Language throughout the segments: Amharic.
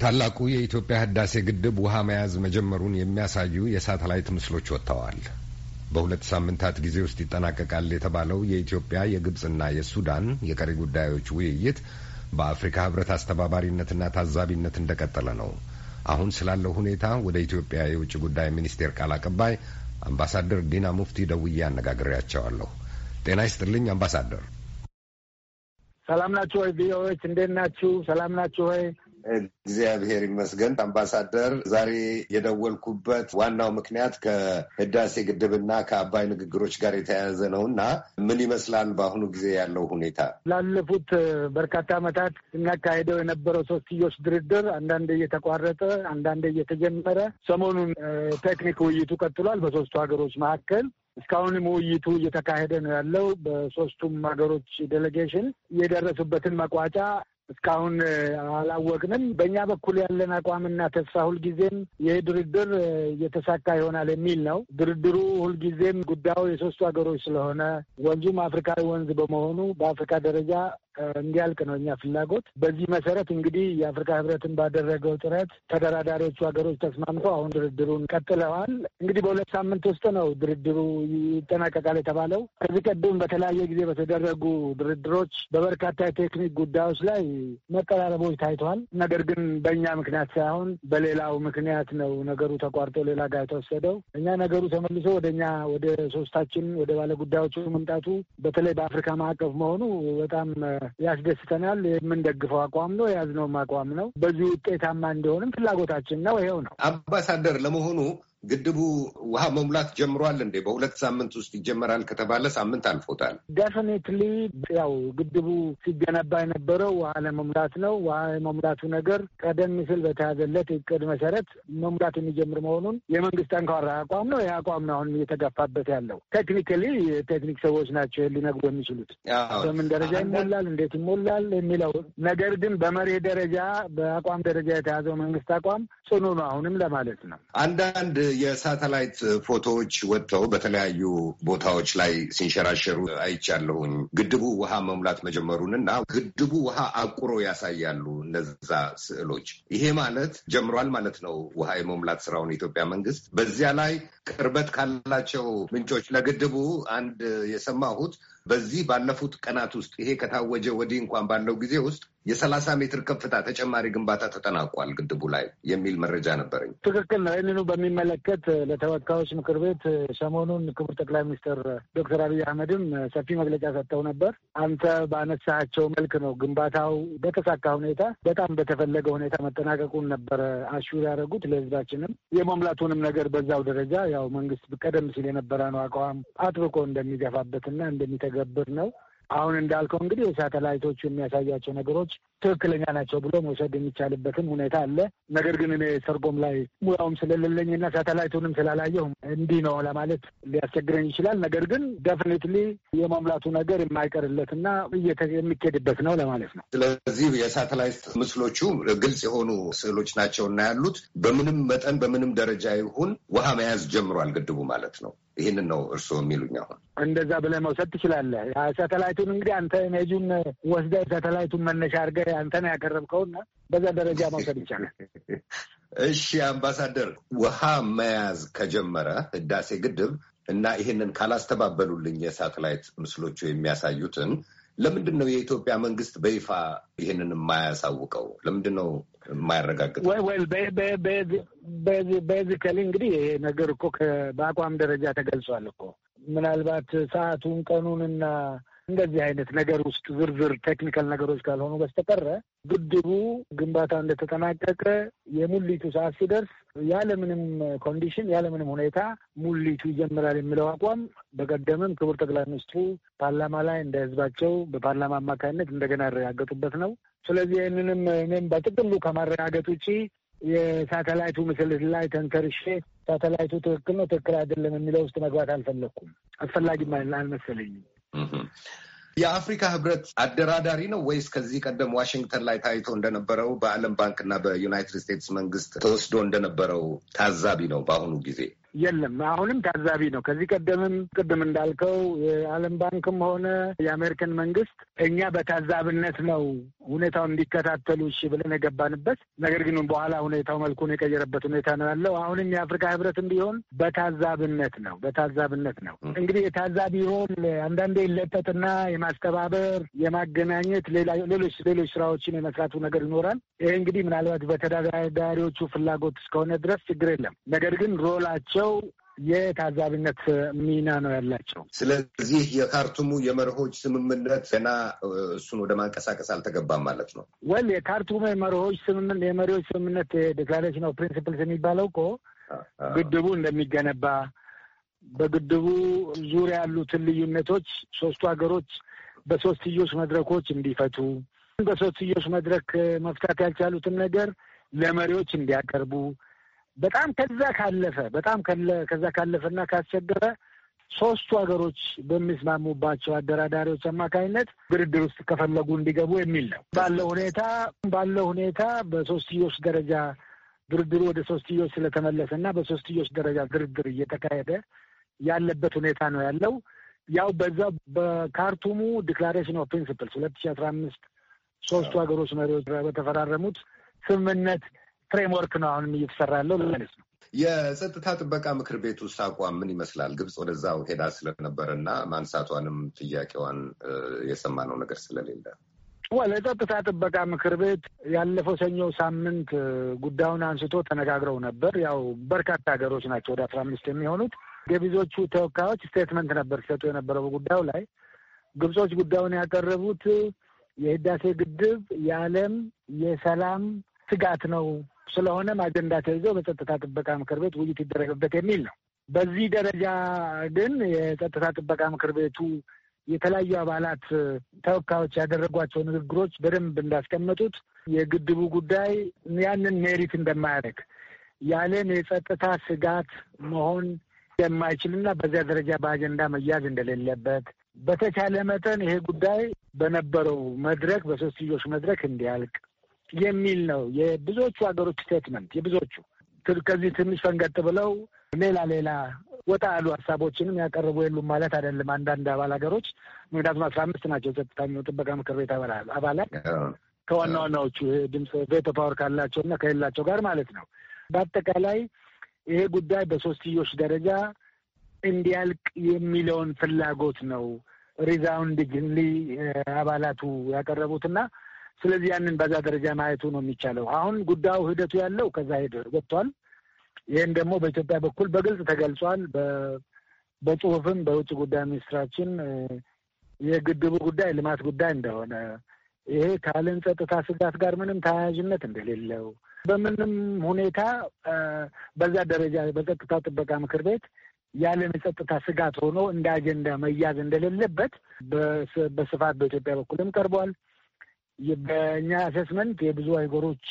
ታላቁ የኢትዮጵያ ህዳሴ ግድብ ውሃ መያዝ መጀመሩን የሚያሳዩ የሳተላይት ምስሎች ወጥተዋል። በሁለት ሳምንታት ጊዜ ውስጥ ይጠናቀቃል የተባለው የኢትዮጵያ የግብፅና የሱዳን የቀሪ ጉዳዮች ውይይት በአፍሪካ ህብረት አስተባባሪነትና ታዛቢነት እንደቀጠለ ነው። አሁን ስላለው ሁኔታ ወደ ኢትዮጵያ የውጭ ጉዳይ ሚኒስቴር ቃል አቀባይ አምባሳደር ዲና ሙፍቲ ደውዬ አነጋግሬያቸዋለሁ። ጤና ይስጥልኝ አምባሳደር። ሰላም ናችሁ ወይ? ቪኦኤዎች እንዴት ናችሁ? ሰላም ናችሁ ወይ? እግዚአብሔር ይመስገን አምባሳደር። ዛሬ የደወልኩበት ዋናው ምክንያት ከህዳሴ ግድብና ከአባይ ንግግሮች ጋር የተያያዘ ነው እና ምን ይመስላል በአሁኑ ጊዜ ያለው ሁኔታ? ላለፉት በርካታ ዓመታት እናካሄደው የነበረው ሶስትዮሽ ድርድር አንዳንዴ እየተቋረጠ አንዳንዴ እየተጀመረ ሰሞኑን ቴክኒክ ውይይቱ ቀጥሏል በሶስቱ ሀገሮች መካከል እስካሁንም ውይይቱ እየተካሄደ ነው ያለው። በሶስቱም ሀገሮች ዴሌጌሽን የደረሱበትን መቋጫ እስካሁን አላወቅንም። በእኛ በኩል ያለን አቋምና ተስፋ ሁልጊዜም ይህ ድርድር እየተሳካ ይሆናል የሚል ነው። ድርድሩ ሁልጊዜም ጉዳዩ የሶስቱ ሀገሮች ስለሆነ ወንዙም አፍሪካዊ ወንዝ በመሆኑ በአፍሪካ ደረጃ እንዲያልቅ ነው እኛ ፍላጎት። በዚህ መሰረት እንግዲህ የአፍሪካ ህብረትን ባደረገው ጥረት ተደራዳሪዎቹ ሀገሮች ተስማምተው አሁን ድርድሩን ቀጥለዋል። እንግዲህ በሁለት ሳምንት ውስጥ ነው ድርድሩ ይጠናቀቃል የተባለው። ከዚህ ቀደም በተለያየ ጊዜ በተደረጉ ድርድሮች በበርካታ የቴክኒክ ጉዳዮች ላይ መቀራረቦች ታይተዋል። ነገር ግን በእኛ ምክንያት ሳይሆን በሌላው ምክንያት ነው ነገሩ ተቋርጦ ሌላ ጋር የተወሰደው። እኛ ነገሩ ተመልሶ ወደ እኛ ወደ ሶስታችን ወደ ባለ ጉዳዮቹ መምጣቱ በተለይ በአፍሪካ ማዕቀፍ መሆኑ በጣም ያስደስተናል። የምንደግፈው አቋም ነው፣ የያዝነውም አቋም ነው። በዚህ ውጤታማ እንዲሆንም ፍላጎታችን ነው። ይኸው ነው። አምባሳደር ለመሆኑ ግድቡ ውሃ መሙላት ጀምሯል እንዴ? በሁለት ሳምንት ውስጥ ይጀመራል ከተባለ ሳምንት አልፎታል። definitely ያው ግድቡ ሲገነባ የነበረው ውሃ ለመሙላት ነው። ውሃ የመሙላቱ ነገር ቀደም ሲል በተያዘለት እቅድ መሰረት መሙላት የሚጀምር መሆኑን የመንግስት ጠንካራ አቋም ነው። ይህ አቋም ነው አሁን እየተጋፋበት ያለው። technically የቴክኒክ ሰዎች ናቸው ሊነግሩ የሚችሉት በምን ደረጃ ይሞላል፣ እንዴት ይሞላል የሚለው ነገር ግን በመርህ ደረጃ በአቋም ደረጃ የተያዘው መንግስት አቋም ጽኑ ነው አሁንም ለማለት ነው። አንዳንድ የሳተላይት ፎቶዎች ወጥተው በተለያዩ ቦታዎች ላይ ሲንሸራሸሩ አይቻለሁኝ። ግድቡ ውሃ መሙላት መጀመሩን እና ግድቡ ውሃ አቁሮ ያሳያሉ እነዛ ስዕሎች። ይሄ ማለት ጀምሯል ማለት ነው ውሃ የመሙላት ስራውን የኢትዮጵያ መንግስት። በዚያ ላይ ቅርበት ካላቸው ምንጮች ለግድቡ አንድ የሰማሁት በዚህ ባለፉት ቀናት ውስጥ ይሄ ከታወጀ ወዲህ እንኳን ባለው ጊዜ ውስጥ የሰላሳ ሜትር ከፍታ ተጨማሪ ግንባታ ተጠናቋል ግድቡ ላይ የሚል መረጃ ነበረኝ። ትክክል ነው። ይህንኑ በሚመለከት ለተወካዮች ምክር ቤት ሰሞኑን ክቡር ጠቅላይ ሚኒስትር ዶክተር አብይ አህመድም ሰፊ መግለጫ ሰጥተው ነበር። አንተ ባነሳቸው መልክ ነው ግንባታው በተሳካ ሁኔታ በጣም በተፈለገ ሁኔታ መጠናቀቁን ነበረ አሹር ያደረጉት። ለህዝባችንም የመሙላቱንም ነገር በዛው ደረጃ ያው መንግስት ቀደም ሲል የነበረ ነው አቋም አጥብቆ እንደሚገፋበትና እንደሚተገብር ነው። አሁን እንዳልከው እንግዲህ የሳተላይቶቹ የሚያሳያቸው ነገሮች ትክክለኛ ናቸው ብሎ መውሰድ የሚቻልበትም ሁኔታ አለ። ነገር ግን እኔ ሰርጎም ላይ ሙያውም ስለሌለኝና ሳተላይቱንም ስላላየሁ እንዲህ ነው ለማለት ሊያስቸግረኝ ይችላል። ነገር ግን ደፍኒትሊ የመሙላቱ ነገር የማይቀርለትና የሚኬድበት ነው ለማለት ነው። ስለዚህ የሳተላይት ምስሎቹ ግልጽ የሆኑ ስዕሎች ናቸው እና ያሉት በምንም መጠን በምንም ደረጃ ይሁን ውሃ መያዝ ጀምሯል ግድቡ ማለት ነው። ይህንን ነው እርስዎ የሚሉኝ? አሁን እንደዛ ብለህ መውሰድ ትችላለህ። ሳተላይቱን እንግዲህ አንተ ኢሜጁን ወስደህ ሳተላይቱን መነሻ አድርገህ አንተ ነው ያቀረብከውና በዛ ደረጃ መውሰድ ይቻላል። እሺ አምባሳደር፣ ውሃ መያዝ ከጀመረ ህዳሴ ግድብ እና ይህንን ካላስተባበሉልኝ የሳተላይት ምስሎቹ የሚያሳዩትን ለምንድን ነው የኢትዮጵያ መንግስት በይፋ ይህንን የማያሳውቀው? ለምንድን ነው የማያረጋግጠው? basically እንግዲህ ይሄ ነገር እኮ በአቋም ደረጃ ተገልጿል እኮ ምናልባት ሰዓቱን ቀኑንና እንደዚህ አይነት ነገር ውስጥ ዝርዝር technical ነገሮች ካልሆኑ በስተቀረ ግድቡ ግንባታ እንደተጠናቀቀ የሙሊቱ ሰዓት ሲደርስ ያለምንም condition ያለምንም ሁኔታ ሙሊቱ ይጀምራል የሚለው አቋም በቀደምም ክቡር ጠቅላይ ሚኒስትሩ ፓርላማ ላይ እንደ ህዝባቸው በፓርላማ አማካኝነት እንደገና ያረጋገጡበት ነው። ስለዚህ ይህንንም እኔም በጥቅሉ ከማረጋገጥ ውጭ የሳተላይቱ ምስል ላይ ተንተርሼ ሳተላይቱ ትክክል ነው ትክክል አይደለም የሚለው ውስጥ መግባት አልፈለግኩም። አስፈላጊም አልመሰለኝም። የአፍሪካ ህብረት አደራዳሪ ነው ወይስ ከዚህ ቀደም ዋሽንግተን ላይ ታይቶ እንደነበረው በዓለም ባንክና በዩናይትድ ስቴትስ መንግስት ተወስዶ እንደነበረው ታዛቢ ነው? በአሁኑ ጊዜ የለም። አሁንም ታዛቢ ነው። ከዚህ ቀደምም ቅድም እንዳልከው የዓለም ባንክም ሆነ የአሜሪካን መንግስት እኛ በታዛብነት ነው ሁኔታውን እንዲከታተሉ እሺ ብለን የገባንበት፣ ነገር ግን በኋላ ሁኔታው መልኩን የቀየረበት ሁኔታ ነው ያለው። አሁንም የአፍሪካ ህብረትም ቢሆን በታዛብነት ነው በታዛብነት ነው። እንግዲህ የታዛቢ ሮል አንዳንዴ ይለጠጥና የማስተባበር የማገናኘት፣ ሌሎች ሌሎች ስራዎችን የመስራቱ ነገር ይኖራል። ይሄ እንግዲህ ምናልባት በተደራዳሪዎቹ ፍላጎት እስከሆነ ድረስ ችግር የለም። ነገር ግን ሮላቸው የታዛቢነት ሚና ነው ያላቸው። ስለዚህ የካርቱሙ የመርሆች ስምምነት ገና እሱን ወደ ማንቀሳቀስ አልተገባም ማለት ነው። well የካርቱሙ የመርሆች ስምምነት የመሪዎች ስምምነት declaration of principles የሚባለው እኮ ግድቡ እንደሚገነባ በግድቡ ዙሪያ ያሉትን ልዩነቶች ሶስቱ ሀገሮች በሶስትዮሽ መድረኮች እንዲፈቱ በሶስትዮሽ መድረክ መፍታት ያልቻሉትን ነገር ለመሪዎች እንዲያቀርቡ በጣም ከዛ ካለፈ በጣም ከዛ ካለፈና ካስቸገረ ሶስቱ ሀገሮች በሚስማሙባቸው አደራዳሪዎች አማካኝነት ድርድር ውስጥ ከፈለጉ እንዲገቡ የሚል ነው። ባለው ሁኔታ ባለው ሁኔታ በሶስትዮሽ ደረጃ ድርድሩ ወደ ሶስትዮሽ ስለተመለሰ እና በሶስትዮሽ ደረጃ ድርድር እየተካሄደ ያለበት ሁኔታ ነው ያለው። ያው በዛ በካርቱሙ declaration of principles ሁለት ሺህ አስራ አምስት ሶስቱ ሀገሮች መሪዎች በተፈራረሙት ስምምነት framework ነው አሁንም እየተሰራ ያለው ማለት ነው። የጸጥታ ጥበቃ ምክር ቤት ውስጥ አቋም ምን ይመስላል? ግብጽ ወደዛው ሄዳ ስለነበረ እና ማንሳቷንም ጥያቄዋን የሰማነው ነገር ስለሌለ ወለ የጸጥታ ጥበቃ ምክር ቤት ያለፈው ሰኞ ሳምንት ጉዳዩን አንስቶ ተነጋግረው ነበር። ያው በርካታ ሀገሮች ናቸው ወደ አስራ አምስት የሚሆኑት የብዙዎቹ ተወካዮች statement ነበር ሲሰጡ የነበረው በጉዳዩ ላይ። ግብጾች ጉዳዩን ያቀረቡት የህዳሴ ግድብ የዓለም የሰላም ስጋት ነው ስለሆነም አጀንዳ ተይዞ በጸጥታ ጥበቃ ምክር ቤት ውይይት ይደረግበት የሚል ነው። በዚህ ደረጃ ግን የጸጥታ ጥበቃ ምክር ቤቱ የተለያዩ አባላት ተወካዮች ያደረጓቸው ንግግሮች በደንብ እንዳስቀመጡት የግድቡ ጉዳይ ያንን ሜሪት እንደማያደርግ የዓለም የጸጥታ ስጋት መሆን የማይችልና በዚያ ደረጃ በአጀንዳ መያዝ እንደሌለበት በተቻለ መጠን ይሄ ጉዳይ በነበረው መድረክ በሶስትዮሽ መድረክ እንዲያልቅ የሚል ነው የብዙዎቹ ሀገሮች statement። የብዙዎቹ ከዚህ ትንሽ ፈንገጥ ብለው ሌላ ሌላ ወጣ ያሉ ሀሳቦችንም ያቀረቡ የሉም ማለት አይደለም። አንዳንድ አባል ሀገሮች ምክንያቱም አስራ አምስት ናቸው የጸጥታ ጥበቃ ምክር ቤት አባላት ከዋና ዋናዎቹ ድምፅ veto power ካላቸው እና ከሌላቸው ጋር ማለት ነው። በአጠቃላይ ይሄ ጉዳይ በሶስትዮሽ ደረጃ እንዲያልቅ የሚለውን ፍላጎት ነው resoundingly አባላቱ ያቀረቡትና ስለዚህ ያንን በዛ ደረጃ ማየቱ ነው የሚቻለው። አሁን ጉዳዩ ሂደቱ ያለው ከዛ ሄደ ወጥቷል። ይህም ደግሞ በኢትዮጵያ በኩል በግልጽ ተገልጿል። በጽሁፍም በውጭ ጉዳይ ሚኒስትራችን የግድቡ ጉዳይ ልማት ጉዳይ እንደሆነ ይሄ ከዓለም ጸጥታ ስጋት ጋር ምንም ተያያዥነት እንደሌለው በምንም ሁኔታ በዛ ደረጃ በጸጥታ ጥበቃ ምክር ቤት የዓለም የጸጥታ ስጋት ሆኖ እንደ አጀንዳ መያዝ እንደሌለበት በስፋት በኢትዮጵያ በኩልም ቀርቧል። በእኛ assessment የብዙ ሀገሮች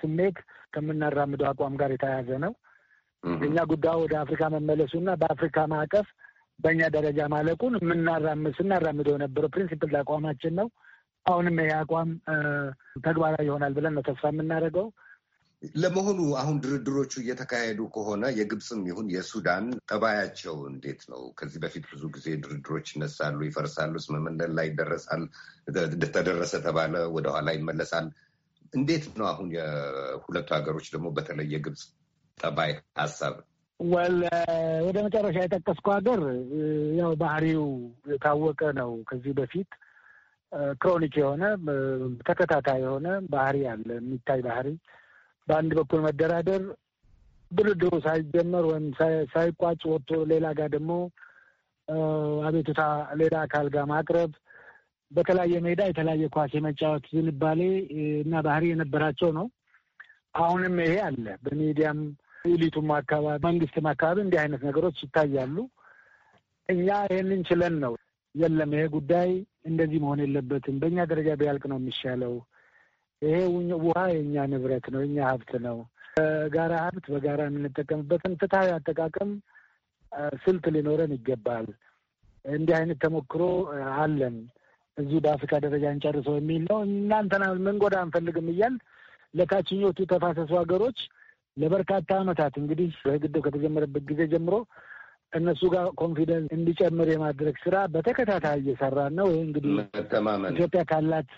ስሜት ከምናራምደው አቋም ጋር የተያያዘ ነው። እኛ ጉዳዩ ወደ አፍሪካ መመለሱና በአፍሪካ ማዕቀፍ በእኛ ደረጃ ማለቁን የምናራምድ ስናራምደው የነበረው principle አቋማችን ነው። አሁንም ይሄ አቋም ተግባራዊ ይሆናል ብለን ነው ተስፋ የምናደርገው። ለመሆኑ አሁን ድርድሮቹ እየተካሄዱ ከሆነ የግብፅም ይሁን የሱዳን ጠባያቸው እንዴት ነው? ከዚህ በፊት ብዙ ጊዜ ድርድሮች ይነሳሉ፣ ይፈርሳሉ፣ ስምምነት ላይ ይደረሳል። ተደረሰ ተባለ፣ ወደኋላ ይመለሳል። እንዴት ነው አሁን የሁለቱ ሀገሮች ደግሞ በተለይ የግብፅ ጠባይ ሀሳብ? ወል ወደ መጨረሻ የጠቀስኩ ሀገር ያው ባህሪው የታወቀ ነው። ከዚህ በፊት chronic የሆነ ተከታታይ የሆነ ባህሪ አለ፣ የሚታይ ባህሪ በአንድ በኩል መደራደር ድርድሩ ሳይጀመር ወይም ሳይቋጭ ወጥቶ ሌላ ጋር ደግሞ አቤቱታ ሌላ አካል ጋር ማቅረብ በተለያየ ሜዳ የተለያየ ኳስ የመጫወት ዝንባሌ እና ባህሪ የነበራቸው ነው። አሁንም ይሄ አለ። በሚዲያም ኢሊቱም አካባቢ መንግስትም አካባቢ እንዲህ አይነት ነገሮች ይታያሉ። እኛ ይህንን ችለን ነው የለም ይሄ ጉዳይ እንደዚህ መሆን የለበትም፣ በእኛ ደረጃ ቢያልቅ ነው የሚሻለው ይሄ ውሃ የእኛ ንብረት ነው፣ የእኛ ሀብት ነው። በጋራ ሀብት በጋራ የምንጠቀምበትን ፍትሐዊ አጠቃቀም ስልት ሊኖረን ይገባል። እንዲህ አይነት ተሞክሮ አለን። እዚሁ በአፍሪካ ደረጃ እንጨርሰው የሚል ነው። እናንተና መንጎዳ አንፈልግም እያል ለታችኞቹ ተፋሰሱ ሀገሮች ለበርካታ ዓመታት እንግዲህ ግድብ ከተጀመረበት ጊዜ ጀምሮ እነሱ ጋር confidence እንዲጨምር የማድረግ ስራ በተከታታይ እየሰራን ነው። ይህ እንግዲህ ኢትዮጵያ ካላት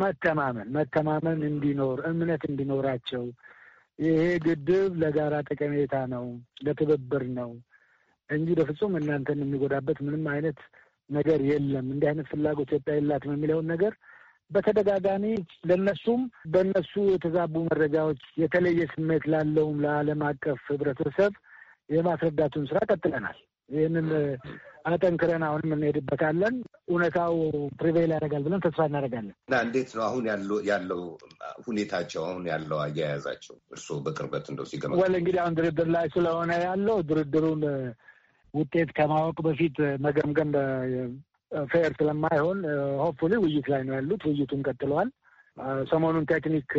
መተማመን መተማመን እንዲኖር እምነት እንዲኖራቸው ይሄ ግድብ ለጋራ ጠቀሜታ ነው፣ ለትብብር ነው እንጂ በፍጹም እናንተን የሚጎዳበት ምንም አይነት ነገር የለም፣ እንዲህ አይነት ፍላጎት ኢትዮጵያ የላትም የሚለውን ነገር በተደጋጋሚ ለነሱም በእነሱ የተዛቡ መረጃዎች የተለየ ስሜት ላለውም ለዓለም አቀፍ ህብረተሰብ የማስረዳቱን ስራ ቀጥለናል። ይህንን አጠንክረን አሁንም እንሄድበታለን። እውነታው ፕሪቬል ያደርጋል ብለን ተስፋ እናደርጋለን። እና እንዴት ነው አሁን ያለው ሁኔታቸው አሁን ያለው አያያዛቸው እርስዎ በቅርበት እንደው ሲገመ ወል እንግዲህ አሁን ድርድር ላይ ስለሆነ ያለው ድርድሩን ውጤት ከማወቅ በፊት መገምገም fair ስለማይሆን hopefully ውይይት ላይ ነው ያሉት። ውይይቱን ቀጥለዋል። ሰሞኑን ቴክኒክ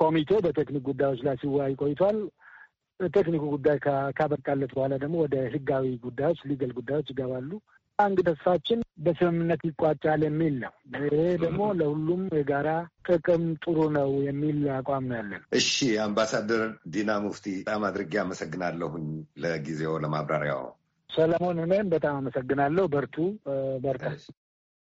ኮሚቴ በቴክኒክ ጉዳዮች ላይ ሲወያይ ቆይቷል። ቴክኒኩ ጉዳይ ካበቃለት በኋላ ደግሞ ወደ ህጋዊ ጉዳዮች legal ጉዳዮች ይገባሉ። እንግዲህ ተስፋችን በስምምነት ይቋጫል የሚል ነው። ይሄ ደግሞ ለሁሉም የጋራ ጥቅም ጥሩ ነው የሚል አቋም ነው ያለን። እሺ፣ አምባሳደር ዲና ሙፍቲ በጣም አድርጌ አመሰግናለሁኝ ለጊዜው ለማብራሪያው። ሰለሞን፣ እኔም በጣም አመሰግናለሁ። በርቱ፣ በርታ።